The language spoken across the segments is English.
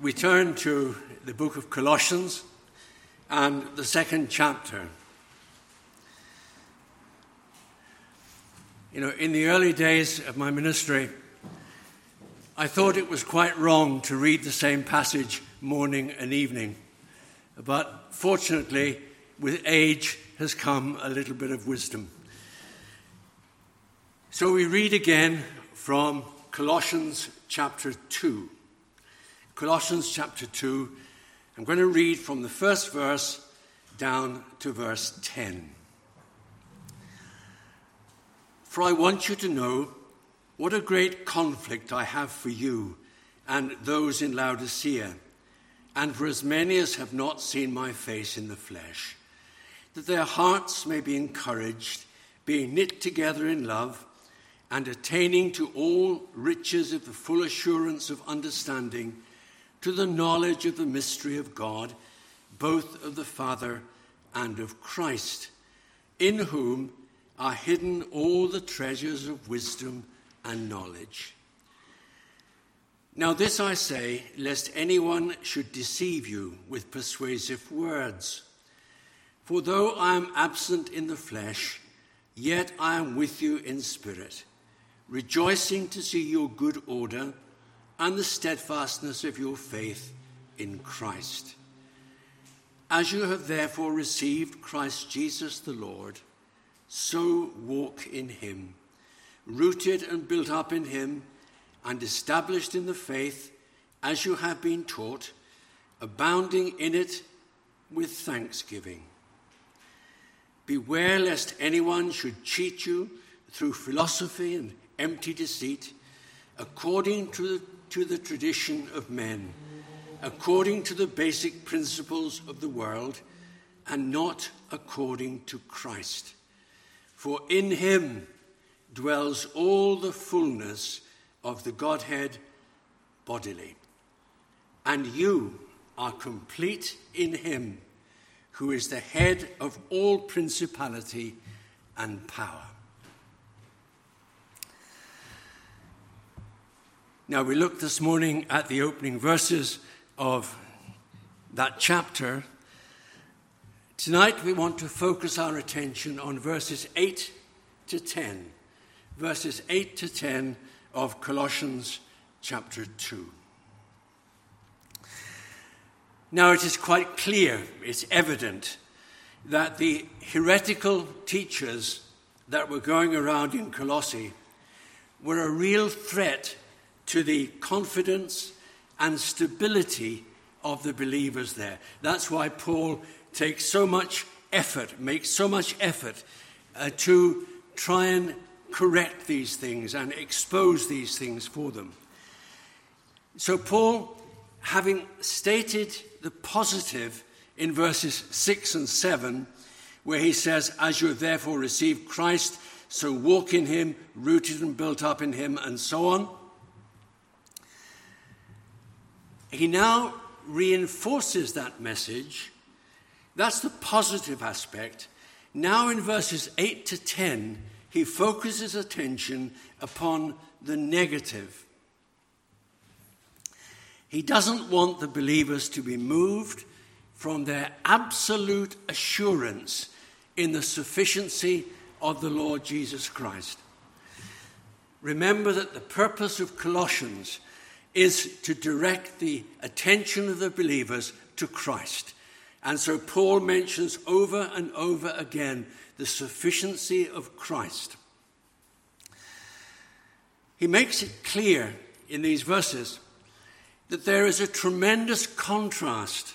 we turn to the book of Colossians and the second chapter. You know, in the early days of my ministry, I thought it was quite wrong to read the same passage morning and evening. But fortunately, with age has come a little bit of wisdom. So we read again from Colossians chapter 2. Colossians chapter 2. I'm going to read from the first verse down to verse 10. For I want you to know what a great conflict I have for you and those in Laodicea, and for as many as have not seen my face in the flesh, that their hearts may be encouraged, being knit together in love, and attaining to all riches of the full assurance of understanding to the knowledge of the mystery of God, both of the Father and of Christ, in whom are hidden all the treasures of wisdom and knowledge. Now, this I say, lest anyone should deceive you with persuasive words. For though I am absent in the flesh, yet I am with you in spirit, rejoicing to see your good order and the steadfastness of your faith in Christ. As you have therefore received Christ Jesus the Lord, so walk in him, rooted and built up in him, and established in the faith as you have been taught, abounding in it with thanksgiving. Beware lest anyone should cheat you through philosophy and empty deceit, according to the to the tradition of men, according to the basic principles of the world, and not according to Christ. For in him dwells all the fullness of the Godhead bodily. And you are complete in him, who is the head of all principality and power. Now, we looked this morning at the opening verses of that chapter. Tonight, we want to focus our attention on verses 8 to 10. Verses 8 to 10 of Colossians chapter 2. Now, it is quite clear, it's evident, that the heretical teachers that were going around in Colossae were a real threat to the confidence and stability of the believers there. That's why Paul takes so much effort, makes so much effort uh, to try and correct these things and expose these things for them. So, Paul, having stated the positive in verses 6 and 7, where he says, As you have therefore received Christ, so walk in him, rooted and built up in him, and so on he now reinforces that message. That's the positive aspect. Now, in verses 8 to 10, he focuses attention upon the negative. He doesn't want the believers to be moved from their absolute assurance in the sufficiency of the Lord Jesus Christ. Remember that the purpose of Colossians is to direct the attention of the believers to Christ. And so Paul mentions over and over again the sufficiency of Christ. He makes it clear in these verses that there is a tremendous contrast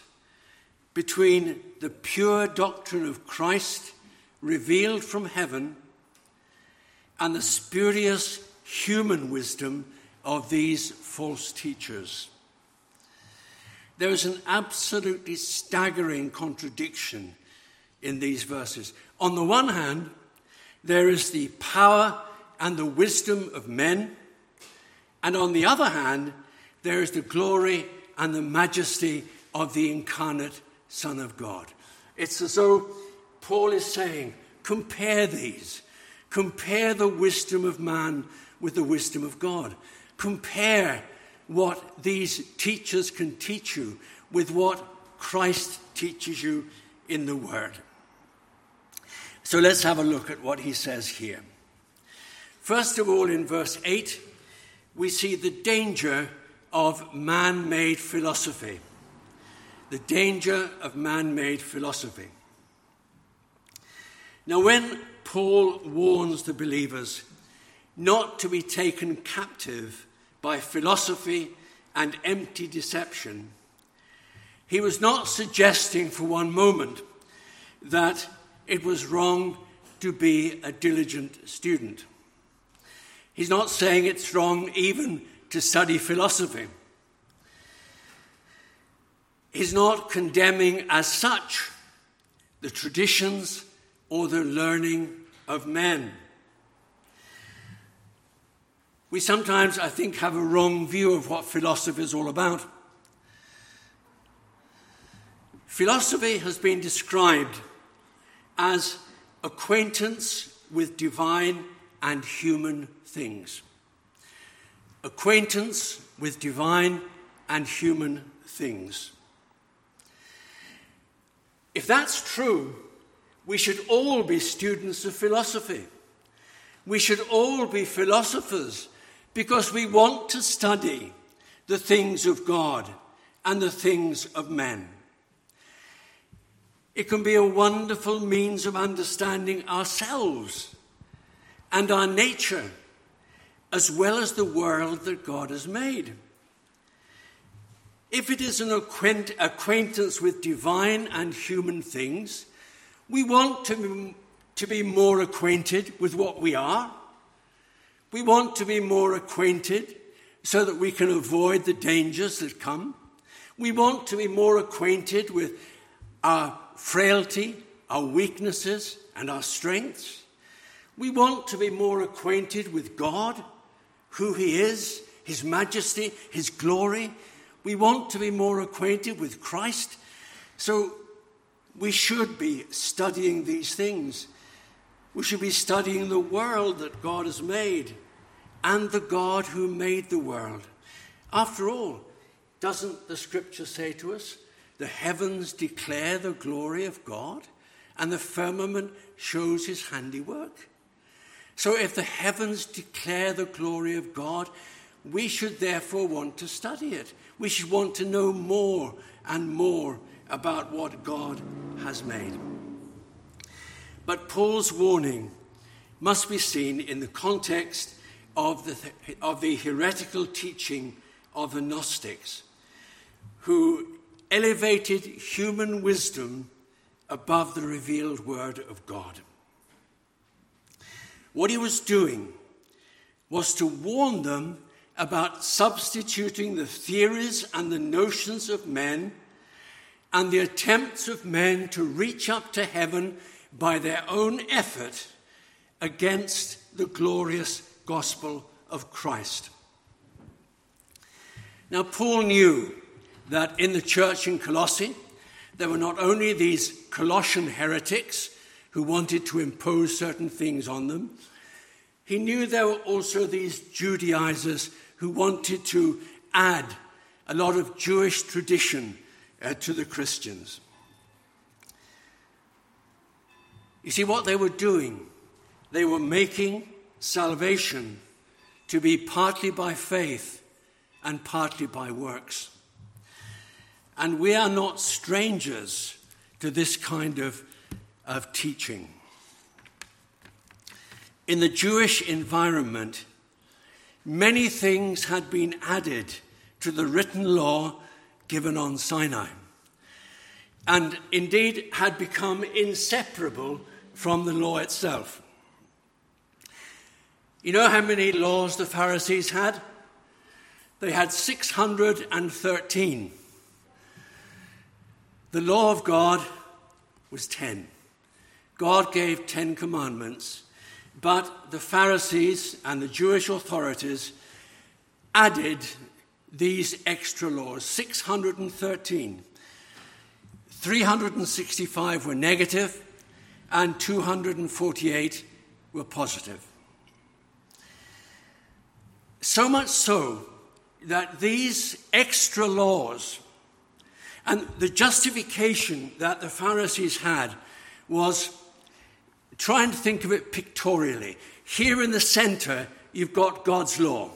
between the pure doctrine of Christ revealed from heaven and the spurious human wisdom of these false teachers. There is an absolutely staggering contradiction in these verses. On the one hand, there is the power and the wisdom of men, and on the other hand, there is the glory and the majesty of the incarnate Son of God. It's as though Paul is saying, compare these. Compare the wisdom of man with the wisdom of God. Compare what these teachers can teach you with what Christ teaches you in the Word. So let's have a look at what he says here. First of all, in verse 8, we see the danger of man made philosophy. The danger of man made philosophy. Now, when Paul warns the believers not to be taken captive by philosophy and empty deception, he was not suggesting for one moment that it was wrong to be a diligent student. He's not saying it's wrong even to study philosophy. He's not condemning as such the traditions or the learning of men. We sometimes, I think, have a wrong view of what philosophy is all about. Philosophy has been described as acquaintance with divine and human things. Acquaintance with divine and human things. If that's true, we should all be students of philosophy. We should all be philosophers because we want to study the things of God and the things of men. It can be a wonderful means of understanding ourselves and our nature, as well as the world that God has made. If it is an acquaintance with divine and human things, we want to to be more acquainted with what we are. We want to be more acquainted so that we can avoid the dangers that come. We want to be more acquainted with our frailty, our weaknesses, and our strengths. We want to be more acquainted with God, who He is, His majesty, His glory. We want to be more acquainted with Christ. So we should be studying these things. We should be studying the world that God has made and the God who made the world. After all, doesn't the scripture say to us, the heavens declare the glory of God and the firmament shows his handiwork? So, if the heavens declare the glory of God, we should therefore want to study it. We should want to know more and more about what God has made. But Paul's warning must be seen in the context of the, of the heretical teaching of the Gnostics, who elevated human wisdom above the revealed word of God. What he was doing was to warn them about substituting the theories and the notions of men and the attempts of men to reach up to heaven by their own effort against the glorious gospel of Christ. Now, Paul knew that in the church in Colossae, there were not only these Colossian heretics who wanted to impose certain things on them, he knew there were also these Judaizers who wanted to add a lot of Jewish tradition uh, to the Christians. You see, what they were doing, they were making salvation to be partly by faith and partly by works. And we are not strangers to this kind of, of teaching. In the Jewish environment, many things had been added to the written law given on Sinai, and indeed had become inseparable from the law itself. You know how many laws the Pharisees had? They had 613. The law of God was 10. God gave 10 commandments, but the Pharisees and the Jewish authorities added these extra laws 613. 365 were negative, and 248 were positive. So much so that these extra laws and the justification that the Pharisees had was try and think of it pictorially. Here in the center, you've got God's law.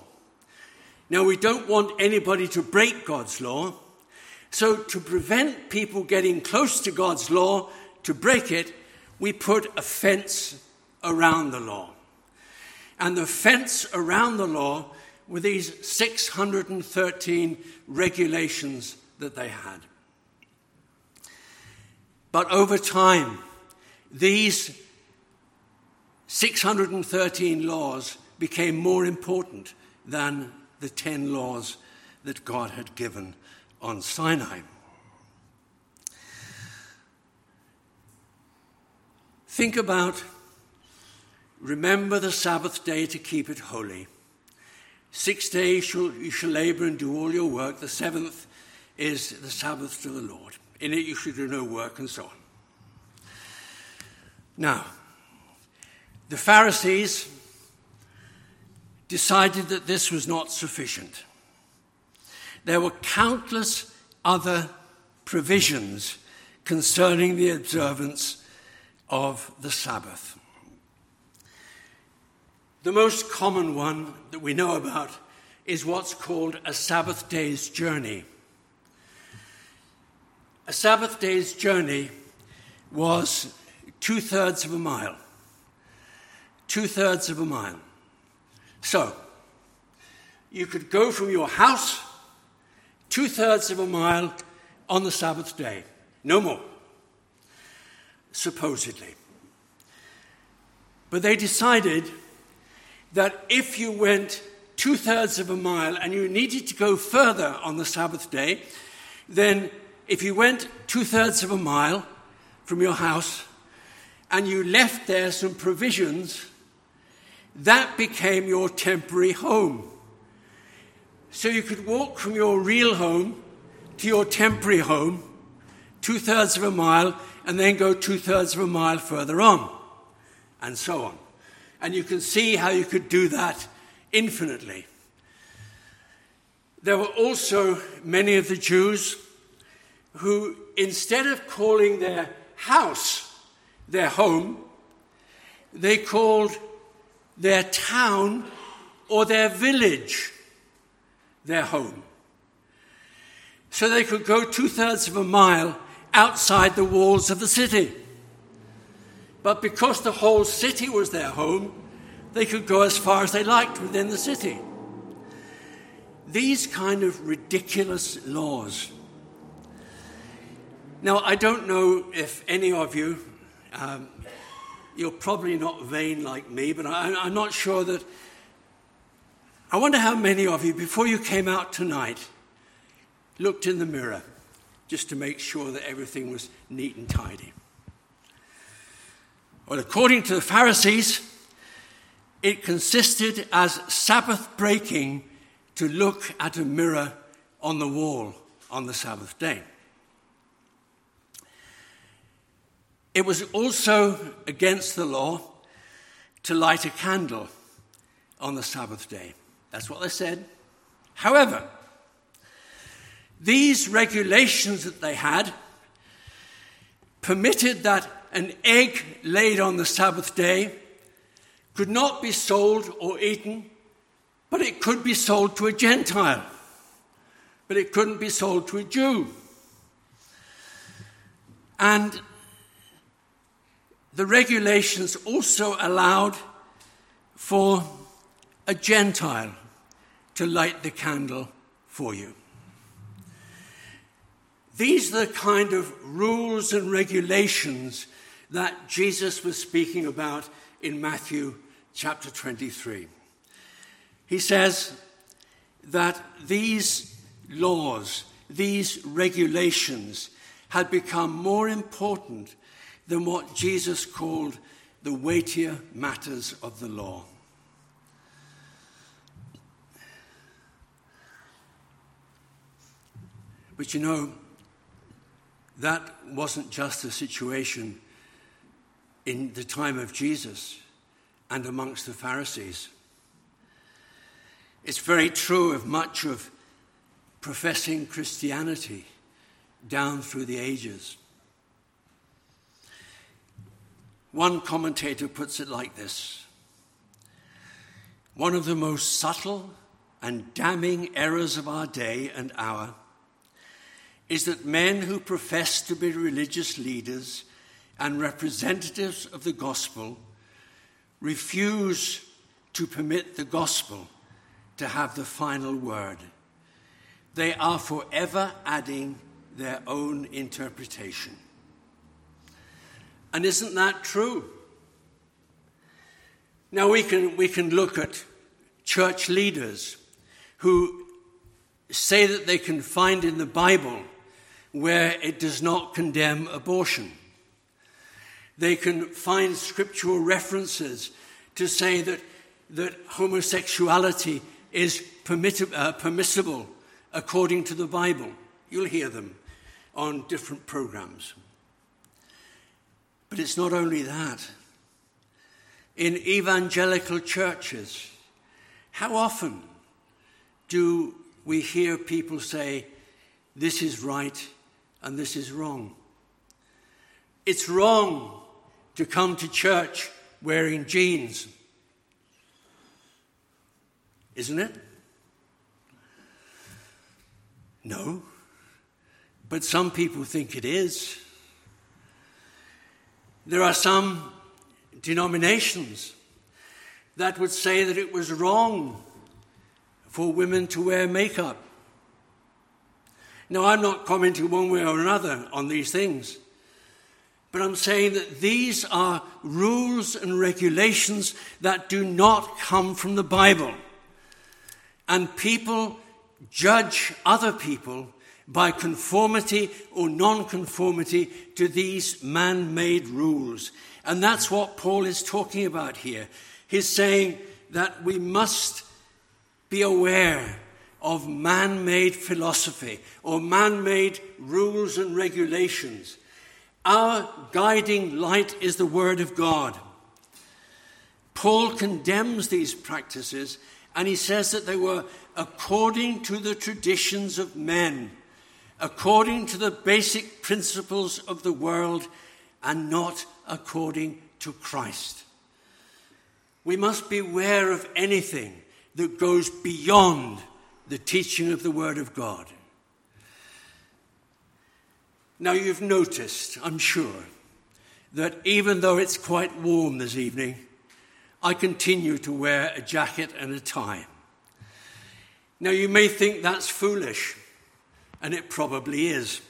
Now, we don't want anybody to break God's law. So, to prevent people getting close to God's law, to break it, we put a fence around the law. And the fence around the law were these 613 regulations that they had. But over time, these 613 laws became more important than the 10 laws that God had given on Sinai. Think about remember the Sabbath day to keep it holy. Six days shall, you shall labor and do all your work. The seventh is the Sabbath to the Lord. In it you should do no work, and so on. Now, the Pharisees decided that this was not sufficient. There were countless other provisions concerning the observance of the Sabbath. The most common one that we know about is what's called a Sabbath day's journey. A Sabbath day's journey was two thirds of a mile. Two thirds of a mile. So, you could go from your house two thirds of a mile on the Sabbath day. No more. Supposedly. But they decided that if you went two thirds of a mile and you needed to go further on the Sabbath day, then if you went two thirds of a mile from your house and you left there some provisions, that became your temporary home. So you could walk from your real home to your temporary home, two thirds of a mile, and then go two thirds of a mile further on, and so on. And you can see how you could do that infinitely. There were also many of the Jews who, instead of calling their house their home, they called their town or their village their home. So they could go two thirds of a mile outside the walls of the city. But because the whole city was their home, they could go as far as they liked within the city. These kind of ridiculous laws. Now, I don't know if any of you, um, you're probably not vain like me, but I, I'm not sure that I wonder how many of you, before you came out tonight, looked in the mirror just to make sure that everything was neat and tidy. Well, according to the Pharisees, it consisted as Sabbath breaking to look at a mirror on the wall on the Sabbath day. It was also against the law to light a candle on the Sabbath day. That's what they said. However, these regulations that they had permitted that an egg laid on the Sabbath day could not be sold or eaten, but it could be sold to a Gentile. But it couldn't be sold to a Jew. And the regulations also allowed for a Gentile to light the candle for you. These are the kind of rules and regulations that Jesus was speaking about in Matthew chapter 23. He says that these laws, these regulations, had become more important than what Jesus called the weightier matters of the law. But you know, that wasn't just a situation in the time of Jesus and amongst the Pharisees. It's very true of much of professing Christianity down through the ages. One commentator puts it like this One of the most subtle and damning errors of our day and hour is that men who profess to be religious leaders and representatives of the gospel refuse to permit the gospel to have the final word. They are forever adding their own interpretation. And isn't that true? Now we can, we can look at church leaders who say that they can find in the Bible where it does not condemn abortion. They can find scriptural references to say that, that homosexuality is uh, permissible according to the Bible. You'll hear them on different programs. But it's not only that. In evangelical churches, how often do we hear people say, this is right and this is wrong? It's wrong to come to church wearing jeans, isn't it? No. But some people think it is. There are some denominations that would say that it was wrong for women to wear makeup. Now, I'm not commenting one way or another on these things, but I'm saying that these are rules and regulations that do not come from the Bible. And people judge other people by conformity or non-conformity to these man-made rules. And that's what Paul is talking about here. He's saying that we must be aware of man made philosophy or man made rules and regulations. Our guiding light is the Word of God. Paul condemns these practices and he says that they were according to the traditions of men according to the basic principles of the world and not according to Christ. We must beware of anything that goes beyond the teaching of the Word of God. Now, you've noticed, I'm sure, that even though it's quite warm this evening, I continue to wear a jacket and a tie. Now, you may think that's foolish and it probably is.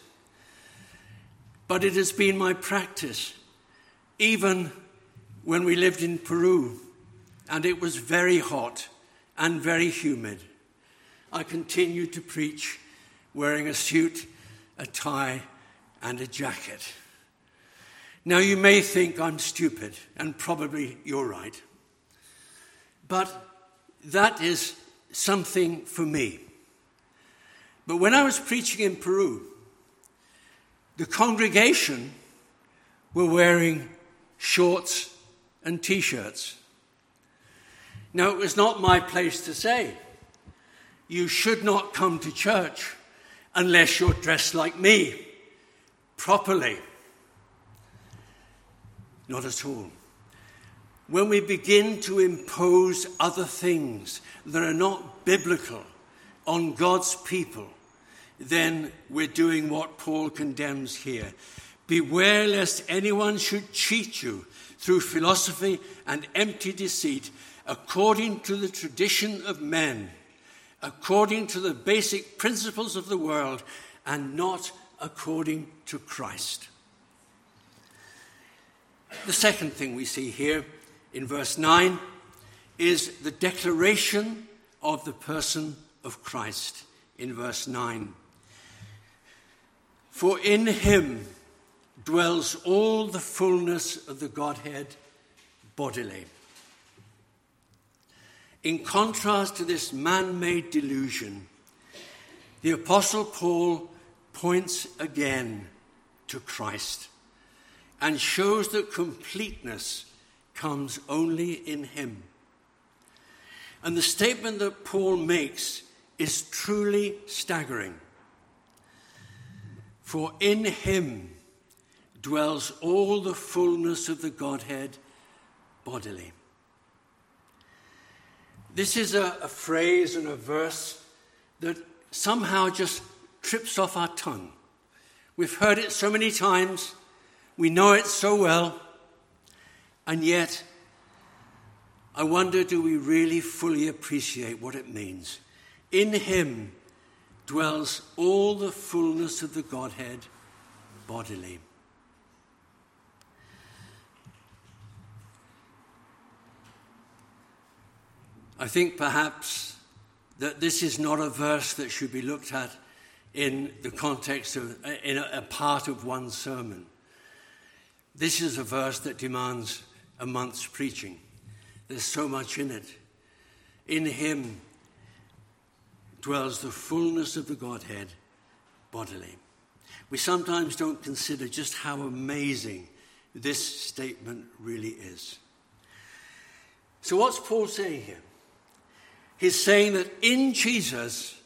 But it has been my practice, even when we lived in Peru and it was very hot and very humid. I continued to preach wearing a suit, a tie, and a jacket. Now, you may think I'm stupid, and probably you're right. But that is something for me. But when I was preaching in Peru, the congregation were wearing shorts and t shirts. Now, it was not my place to say, you should not come to church unless you're dressed like me, properly. Not at all. When we begin to impose other things that are not biblical on God's people, then we're doing what Paul condemns here. Beware lest anyone should cheat you through philosophy and empty deceit, according to the tradition of men, according to the basic principles of the world, and not according to Christ. The second thing we see here in verse 9 is the declaration of the person of Christ in verse 9. For in him dwells all the fullness of the Godhead bodily. In contrast to this man made delusion, the Apostle Paul points again to Christ and shows that completeness comes only in him. And the statement that Paul makes is truly staggering. For in him dwells all the fullness of the Godhead bodily. This is a, a, phrase and a verse that somehow just trips off our tongue. We've heard it so many times, we know it so well, and yet I wonder do we really fully appreciate what it means? In him dwells all the fullness of the Godhead bodily. I think perhaps that this is not a verse that should be looked at in the context of in a, a part of one sermon. This is a verse that demands a month's preaching. There's so much in it. In him dwells the fullness of the Godhead bodily. We sometimes don't consider just how amazing this statement really is. So, what's Paul saying here? He's saying that in Jesus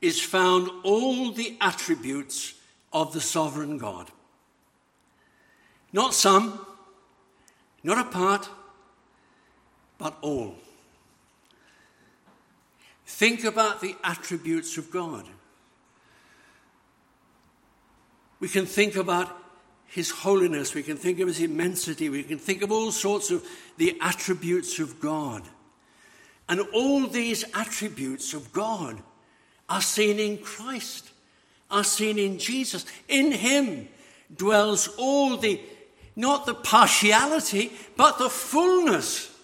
is found all the attributes of the sovereign God. Not some, not a part, but all. Think about the attributes of God. We can think about His holiness, we can think of His immensity, we can think of all sorts of the attributes of God. And all these attributes of God are seen in Christ, are seen in Jesus. In Him dwells all the, not the partiality, but the fullness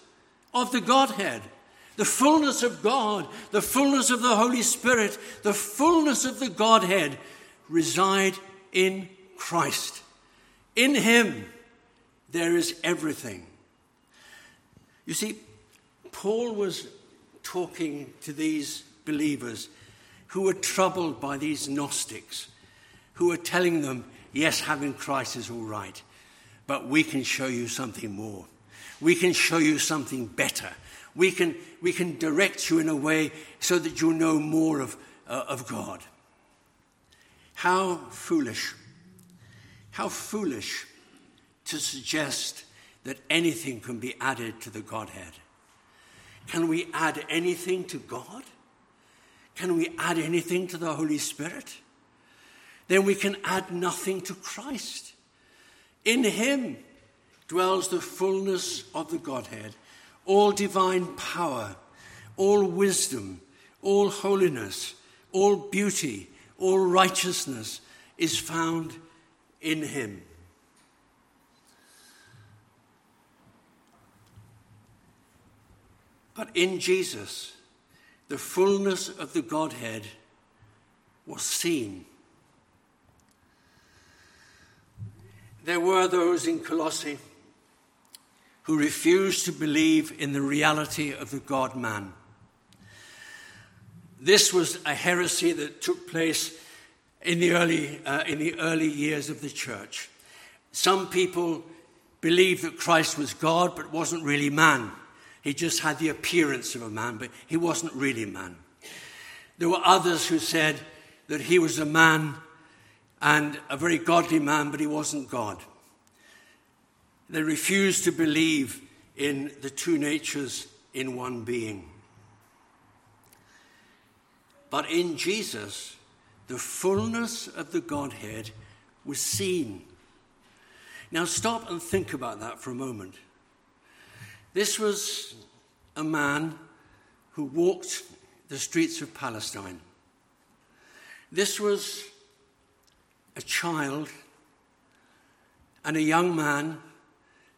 of the Godhead. The fullness of God, the fullness of the Holy Spirit, the fullness of the Godhead reside in Christ. In Him there is everything. You see, Paul was talking to these believers who were troubled by these Gnostics, who were telling them, yes, having Christ is all right, but we can show you something more. We can show you something better. We can, we can direct you in a way so that you'll know more of, uh, of God. How foolish. How foolish to suggest that anything can be added to the Godhead. Can we add anything to God? Can we add anything to the Holy Spirit? Then we can add nothing to Christ. In Him dwells the fullness of the Godhead, all divine power, all wisdom, all holiness, all beauty, all righteousness is found in Him. But in Jesus, the fullness of the Godhead was seen. There were those in Colossae who refused to believe in the reality of the God man. This was a heresy that took place in the early, uh, in the early years of the church. Some people believed that Christ was God but wasn't really man. He just had the appearance of a man, but he wasn't really a man. There were others who said that he was a man and a very godly man, but he wasn't God. They refused to believe in the two natures in one being. But in Jesus, the fullness of the Godhead was seen. Now, stop and think about that for a moment. This was a man who walked the streets of Palestine. This was a child and a young man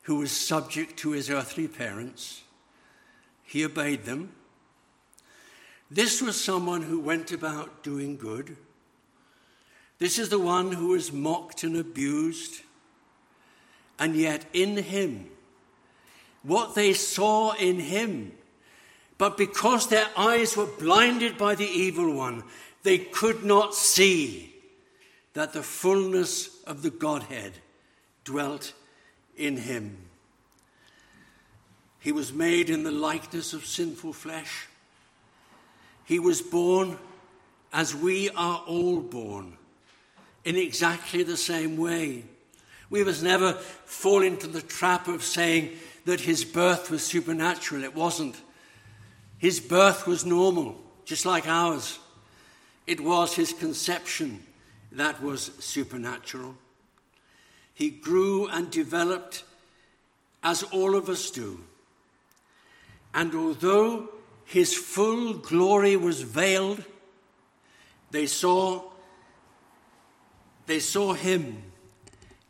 who was subject to his earthly parents. He obeyed them. This was someone who went about doing good. This is the one who was mocked and abused. And yet, in him, what they saw in him, but because their eyes were blinded by the evil one, they could not see that the fullness of the Godhead dwelt in him. He was made in the likeness of sinful flesh. He was born as we are all born in exactly the same way. We must never fall into the trap of saying that his birth was supernatural. It wasn't. His birth was normal, just like ours. It was his conception that was supernatural. He grew and developed as all of us do. And although his full glory was veiled, they saw, they saw him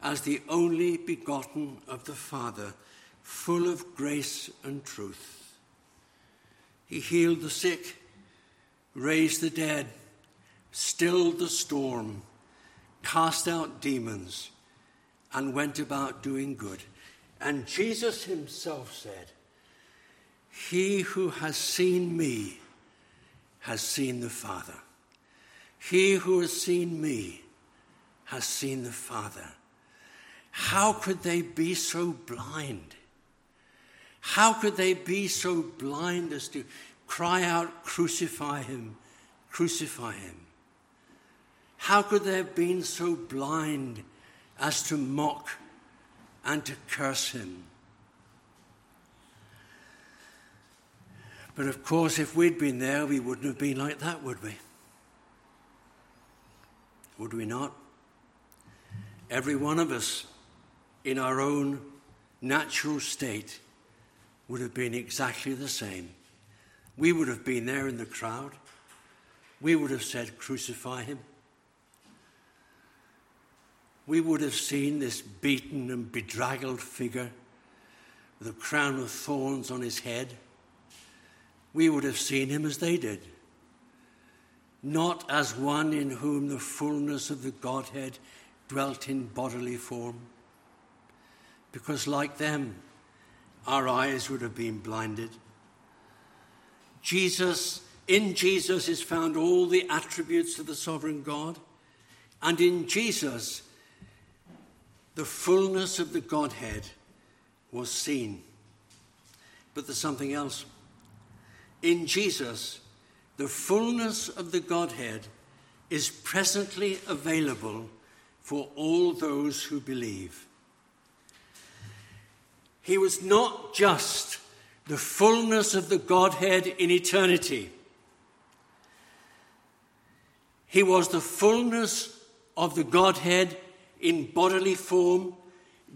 as the only begotten of the Father, full of grace and truth. He healed the sick, raised the dead, stilled the storm, cast out demons, and went about doing good. And Jesus himself said, He who has seen me has seen the Father. He who has seen me has seen the Father. How could they be so blind? How could they be so blind as to cry out, Crucify him, crucify him? How could they have been so blind as to mock and to curse him. But of course, if we'd been there, we wouldn't have been like that, would we? Would we not? Every one of us, in our own natural state, would have been exactly the same. We would have been there in the crowd. We would have said, Crucify him we would have seen this beaten and bedraggled figure with a crown of thorns on his head. We would have seen him as they did, not as one in whom the fullness of the Godhead dwelt in bodily form. Because, like them, our eyes would have been blinded. Jesus, in Jesus is found all the attributes of the sovereign God, and in Jesus the fullness of the Godhead was seen. But there's something else. In Jesus, the fullness of the Godhead is presently available for all those who believe. He was not just the fullness of the Godhead in eternity, he was the fullness of the Godhead in bodily form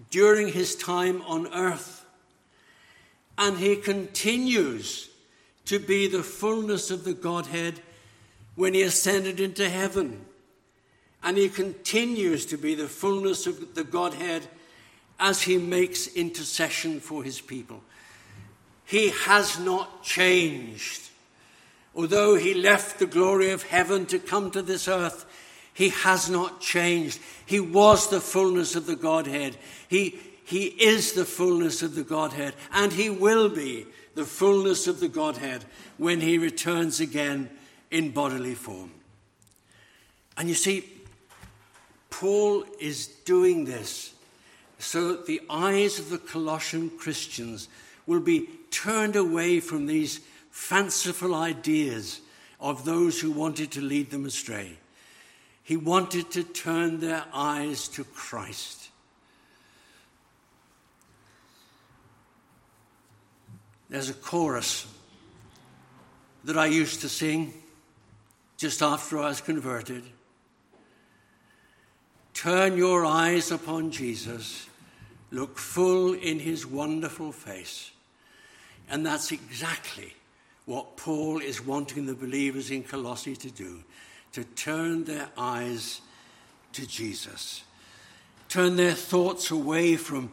during his time on earth. And he continues to be the fullness of the Godhead when he ascended into heaven. And he continues to be the fullness of the Godhead as he makes intercession for his people. He has not changed. Although he left the glory of heaven to come to this earth, he has not changed. He was the fullness of the Godhead. He, he is the fullness of the Godhead, and He will be the fullness of the Godhead when He returns again in bodily form. And you see, Paul is doing this so that the eyes of the Colossian Christians will be turned away from these fanciful ideas of those who wanted to lead them astray. He wanted to turn their eyes to Christ. There's a chorus that I used to sing just after I was converted. Turn your eyes upon Jesus, look full in his wonderful face. And that's exactly what Paul is wanting the believers in Colossae to do to turn their eyes to Jesus, turn their thoughts away from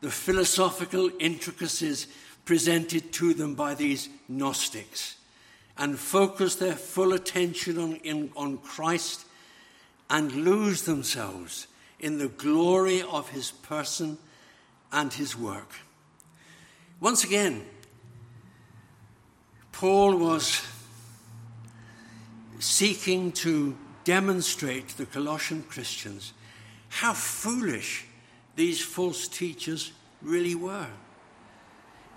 the philosophical intricacies presented to them by these Gnostics and focus their full attention on, in, on Christ and lose themselves in the glory of his person and his work. Once again, Paul was seeking to demonstrate to the Colossian Christians how foolish these false teachers really were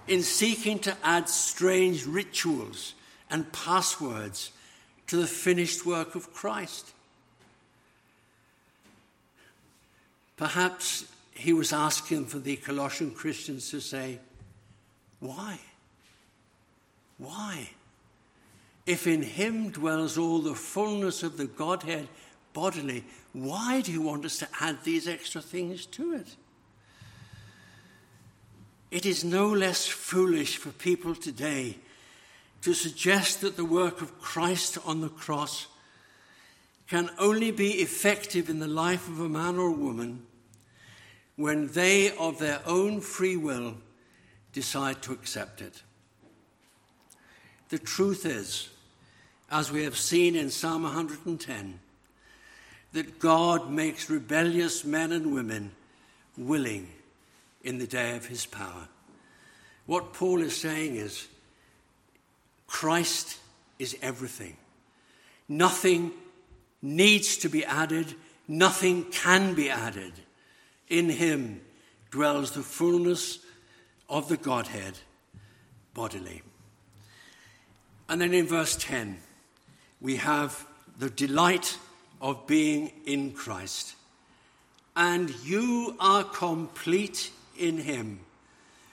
in seeking to add strange rituals and passwords to the finished work of Christ. Perhaps he was asking for the Colossian Christians to say, Why? Why? If in him dwells all the fullness of the Godhead bodily, why do you want us to add these extra things to it? It is no less foolish for people today to suggest that the work of Christ on the cross can only be effective in the life of a man or woman when they, of their own free will, decide to accept it. The truth is, as we have seen in Psalm 110, that God makes rebellious men and women willing in the day of his power. What Paul is saying is Christ is everything. Nothing needs to be added, nothing can be added. In him dwells the fullness of the Godhead bodily. And then in verse 10, we have the delight of being in Christ. And you are complete in him,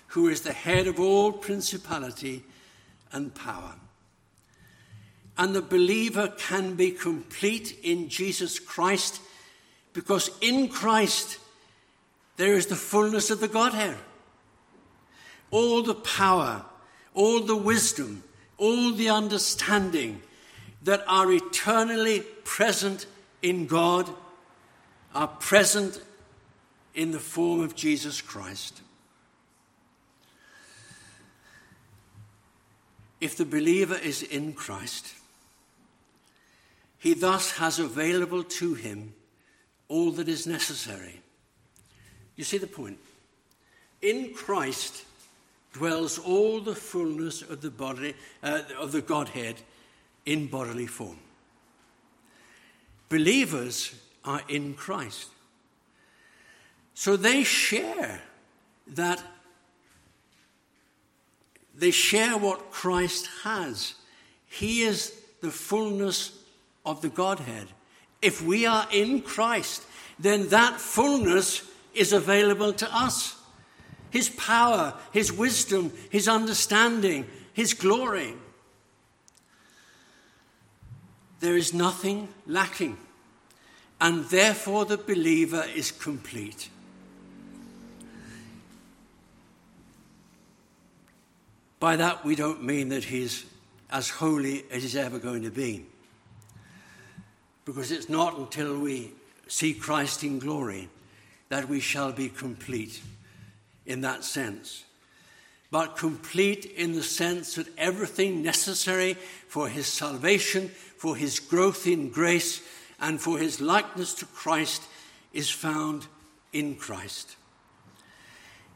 who is the head of all principality and power. And the believer can be complete in Jesus Christ because in Christ there is the fullness of the Godhead. All the power, all the wisdom, all the understanding that are eternally present in God are present in the form of Jesus Christ. If the believer is in Christ, he thus has available to him all that is necessary you see the point? In Christ dwells all the fullness of the body uh, of the Godhead in bodily form. Believers are in Christ. So they share that they share what Christ has. He is the fullness of the Godhead. If we are in Christ, then that fullness is available to us. His power, His wisdom, His understanding, His glory. There is nothing lacking, and therefore the believer is complete. By that, we don't mean that he's as holy as he's ever going to be. Because it's not until we see Christ in glory that we shall be complete in that sense. But complete in the sense that everything necessary for his salvation, for his growth in grace, and for his likeness to Christ is found in Christ.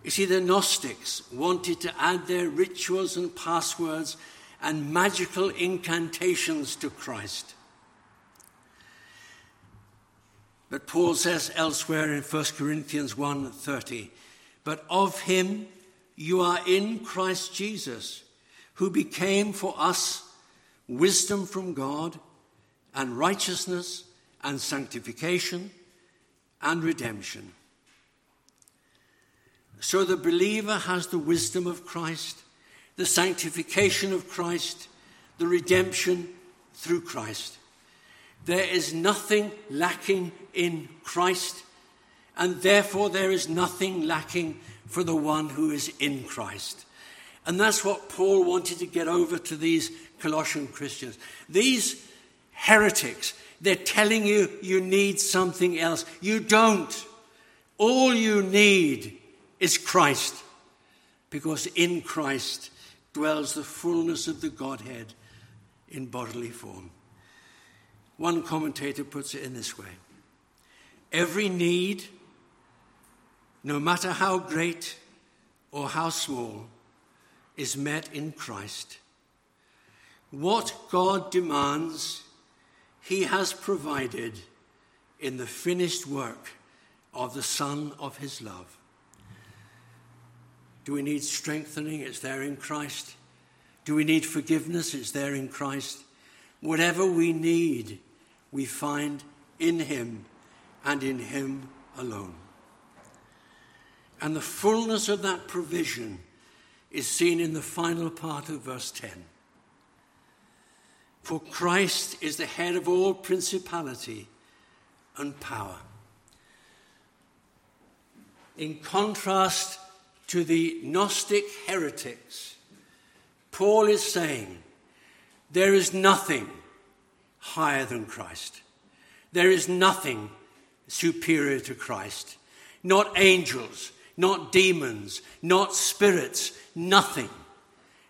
You see, the Gnostics wanted to add their rituals and passwords and magical incantations to Christ. But Paul says elsewhere in 1 Corinthians 1:30, "But of him you are in Christ Jesus, who became for us wisdom from God and righteousness and sanctification and redemption." So the believer has the wisdom of Christ, the sanctification of Christ, the redemption through Christ. There is nothing lacking in Christ, and therefore there is nothing lacking for the one who is in Christ. And that's what Paul wanted to get over to these Colossian Christians. These heretics, they're telling you you need something else. You don't. All you need is Christ, because in Christ dwells the fullness of the Godhead in bodily form. One commentator puts it in this way Every need, no matter how great or how small, is met in Christ. What God demands, He has provided in the finished work of the Son of His love. Do we need strengthening? It's there in Christ. Do we need forgiveness? It's there in Christ. Whatever we need, we find in Him and in Him alone. And the fullness of that provision is seen in the final part of verse 10. For Christ is the head of all principality and power. In contrast to the Gnostic heretics, Paul is saying there is nothing higher than Christ. There is nothing superior to Christ. Not angels, not demons, not spirits, nothing.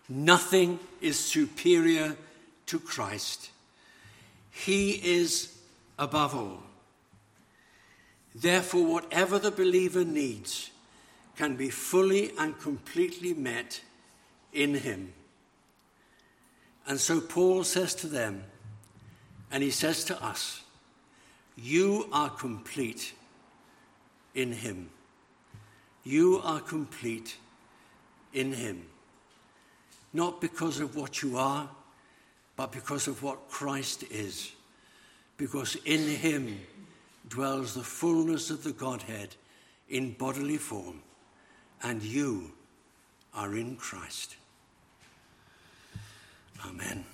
Nothing is superior to Christ. He is above all. Therefore, whatever the believer needs can be fully and completely met in him. And so Paul says to them, and he says to us, You are complete in him. You are complete in him. Not because of what you are, but because of what Christ is. Because in him dwells the fullness of the Godhead in bodily form, and you are in Christ. Amen.